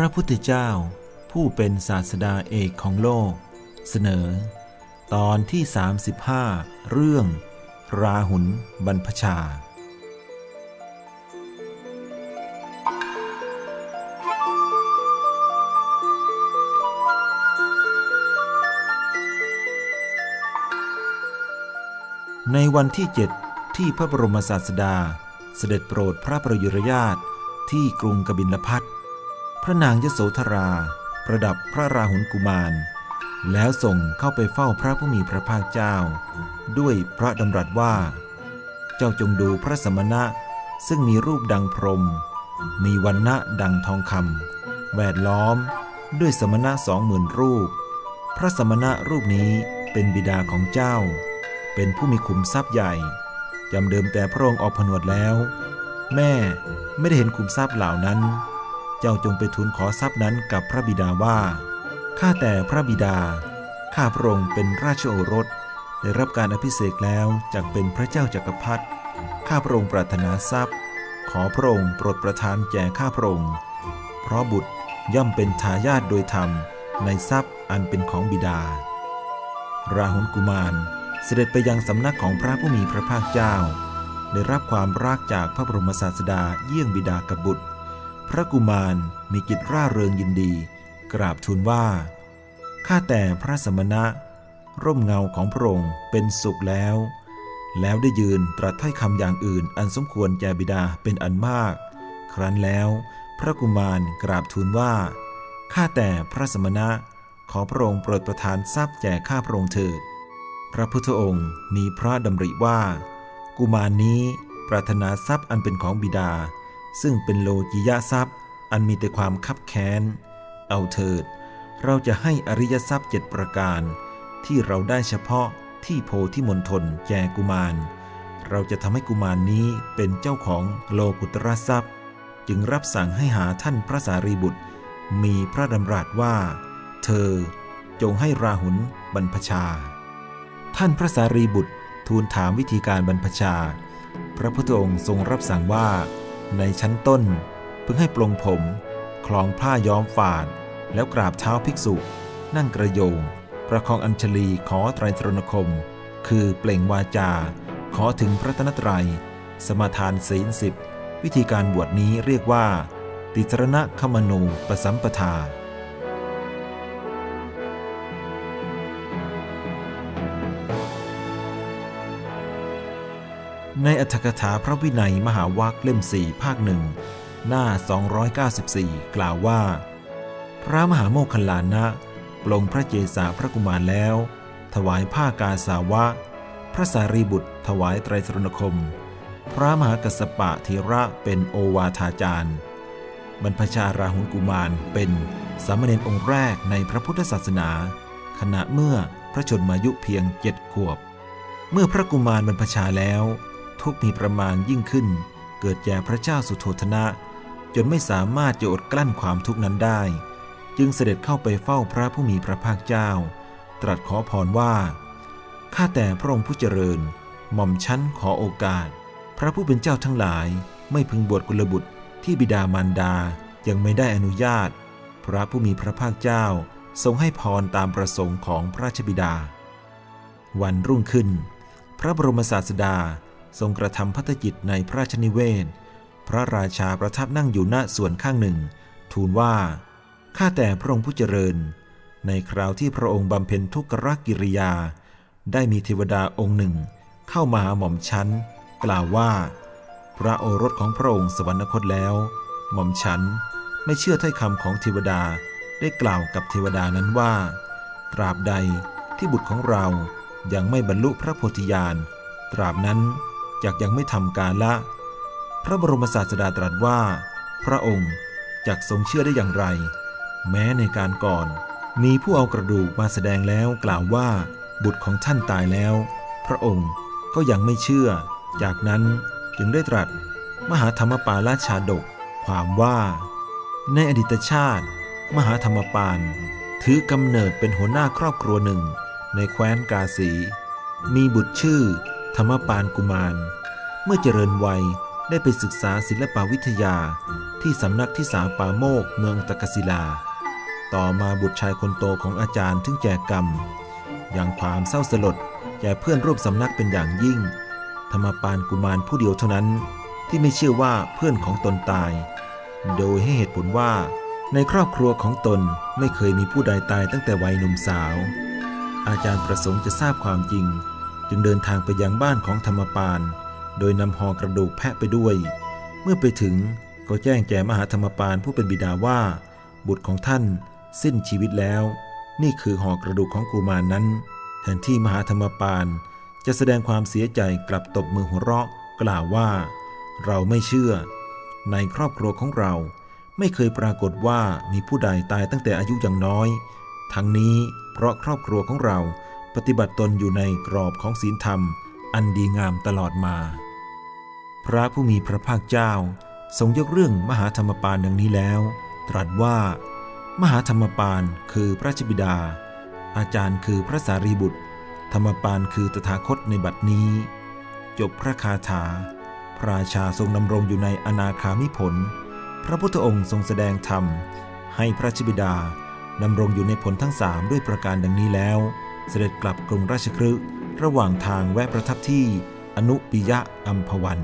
พระพุทธเจ้า ผู้เป็นศาสดาเอกของโลก เสนอ ตอนที่ 35 เรื่อง ราหุลบรรพชา ในวันที่เจ็ดที่พระบรมศาสดาเสด็จโปรดพระประยุรญาตที่กรุงกบิลพัท พระนางยโสธรา ประดับพระราหุลกุมาร แล้วส่งเข้าไปเฝ้าพระผู้มีพระภาคเจ้า ด้วยพระดำรัสว่า เจ้าจงดูพระสมณะ ซึ่งมีรูปดังพรม มีวันณะดังทองคำแวดล้อมด้วยสมณะสองหมื่นรูป พระสมณะรูปนี้เป็นบิดาของเจ้า เป็นผู้มีขุมทรัพย์ใหญ่จำเดิมแต่พระองค์ออกผนวดแล้ว แม่ไม่ได้เห็นขุมทรัพย์เหล่านั้น เจ้าจงไปทูลขอทรัพย์นั้นกับพระบิดาว่า ข้าแต่พระบิดา ข้าพระองค์เป็นราชโอรส ได้รับการอภิเษกแล้วจากเป็นพระเจ้าจากักรพรรดิ ข้าพระองค์ปรารถนาทรัพย์ ขอพระองค์โปรดประทานแก่ข้าพระองค์ เพราะบุตรย่อมเป็นทายาทโดยธรรมในทรัพย์อันเป็นของบิดา ราหุลกุมารเสด็จไปยังสำนักของพระผู้มีพระภาคเจ้า ได้รับความรักจากพระบรมศาสดาเยี่ยงบิดากับบุตร พระกุมารมีจิตร่าเริงยินดี กราบทูลว่า ข้าแต่พระสมณะ ร่มเงาของพระองค์เป็นสุขแล้ว แล้วได้ยืนตรัสถ้อยคำอย่างอื่นอันสมควรแก่บิดาเป็นอันมาก ครั้นแล้ว พระกุมารกราบทูลว่า ข้าแต่พระสมณะ ขอพระองค์โปรดประทานทรัพย์แก่ข้าพระองค์เถิด พระพุทธองค์มีพระดำริว่า กุมารนี้ปรารถนาทรัพย์อันเป็นของบิดา ซึ่งเป็นโลกิยะทรัพย์ อันมีแต่ความคับแค้น เอาเถิด เราจะให้อริยทรัพย์เจ็ดประการ ที่เราได้เฉพาะที่โพธิมณฑลแก่กุมาร เราจะทำให้กุมารนี้เป็นเจ้าของโลกุตรทรัพย์ จึงรับสั่งให้หาท่านพระสารีบุตร มีพระดำรัสว่า เธอจงให้ราหุลบรรพชา ท่านพระสารีบุตรทูลถามวิธีการบรรพชา พระพุทธองค์ทรงรับสั่งว่า ในชั้นต้นเพิ่งให้ปลงผม คลองผ้าย้อมฝาด แล้วกราบเท้าภิกษุ นั่งกระโยง ประคองอัญชลีขอไตรตรณคม คือเปล่งวาจา ขอถึงพระตนตรัย สมาทานศีลสิบวิธีการบวชนี้เรียกว่า ติสรณะขมนูปสัมปทา ในอัตถกถาพระวินัยมหาวัคเล่มสี่ภาคหนึ่งหน้า 294 กล่าวว่า พระมหาโมคคัลลานะปลงพระเจสาพระกุมารแล้ว ถวายผ้ากาสาวะ พระสารีบุตร ถวายไตรสรณคม พระมหากัสสปะเทระเป็นโอวาทาจารย์ บรรพชาราหุลกุมารเป็นสามเณรองค์แรกในพระพุทธศาสนา ขณะเมื่อพระชนมายุเพียงเจ็ดขวบ เมื่อพระกุมารบรรพชาแล้ว ทุกข์มีประมาณยิ่งขึ้น เกิดแก่พระเจ้าสุโธธนะ จนไม่สามารถจะอดกลั้นความทุกข์นั้นได้ จึงเสด็จเข้าไปเฝ้าพระผู้มีพระภาคเจ้า ตรัสขอพรว่าข้าแต่พระองค์ผู้เจริญ หม่อมชั้นขอโอกาส พระผู้เป็นเจ้าทั้งหลายไม่พึงบวชกุลบุตรที่บิดามารดายังไม่ได้อนุญาต พระผู้มีพระภาคเจ้าทรงให้พรตามประสงค์ของพระราชบิดา วันรุ่งขึ้น พระบรมศาสดา ทรงกระทำพัฒกิจในพระราชนิเวศ พระราชาประทับนั่งอยู่ณส่วนข้างหนึ่ง ทูลว่า ข้าแต่พระองค์ผู้เจริญ ในคราวที่พระองค์บำเพ็ญทุกรกิริยา ได้มีเทวดาองค์หนึ่ง เข้ามาหาหม่อมชั้น กล่าวว่า พระโอรสของพระองค์สวรรคตแล้ว หม่อมฉันไม่เชื่อถ้อยคำของเทวดาได้กล่าวกับเทวดานั้นว่า ตราบใดที่บุตรของเรายังไม่บรรลุพระโพธิญาณ ตราบนั้น จากยังไม่ทำการละ พระบรมศาสดาตรัสว่า พระองค์จักทรงเชื่อได้อย่างไร แม้ในการก่อน มีผู้เอากระดูกมาแสดงแล้วกล่าวว่า บุตรของท่านตายแล้ว พระองค์ก็ยังไม่เชื่อ จากนั้นจึงได้ตรัส มหาธรรมปาลาชาดก ความว่า ในอดีตชาติ มหาธรรมปานถือกำเนิดเป็นหัวหน้าครอบครัวหนึ่ง ในแคว้นกาสี มีบุตรชื่อ ธรรมปานกุมาร เมื่อเจริญวัยได้ไปศึกษาศิลปวิทยาที่สำนักที่สาป่าโมกเมืองตะกศิลา ต่อมาบุตรชายคนโตของอาจารย์ถึงแก่กรรม อย่างความเศร้าสลดแก่เพื่อนร่วมสำนักเป็นอย่างยิ่ง ธรรมปานกุมารผู้เดียวเท่านั้น ที่ไม่เชื่อว่าเพื่อนของตนตาย โดยให้เหตุผลว่า ในครอบครัวของตนไม่เคยมีผู้ใดตายตั้งแต่วัยหนุ่มสาว อาจารย์ประสงค์จะทราบความจริง จึงเดินทางไปยังบ้านของธรรมปาน โดยนำหอกระดูกแพะไปด้วย เมื่อไปถึงก็แจ้งแก่มหาธรรมปานผู้เป็นบิดาว่า บุตรของท่านสิ้นชีวิตแล้ว นี่คือหอกระดูกของกุมารนนั้น แทนที่มหาธรรมปานจะแสดงความเสียใจกลับตบมือหัวเราะกล่าวว่า เราไม่เชื่อ ในครอบครัวของเราไม่เคยปรากฏว่ามีผู้ใดตายตั้งแต่อายุยังน้อย ทั้งนี้เพราะครอบครัวของเรา ปฏิบัติตนอยู่ในกรอบของศีลธรรม อันดีงามตลอดมา พระผู้มีพระภาคเจ้า ทรงยกเรื่องมหาธรรมปานดังนี้แล้ว ตรัสว่า มหาธรรมปานคือพระชบิดา อาจารย์คือพระสารีบุตร ธรรมปานคือตถาคตในบัดนี้ จบพระคาถา พระราชาทรงดำรงอยู่ในอนาคามิผล พระพุทธองค์ทรงแสดงธรรม ให้พระชบิดาดำรงอยู่ในผลทั้งสามด้วยประการดังนี้แล้ว เสด็จกลับกรุงราชคฤห์ระหว่างทางแวะประทับที่อนุปิยะอัมพวัน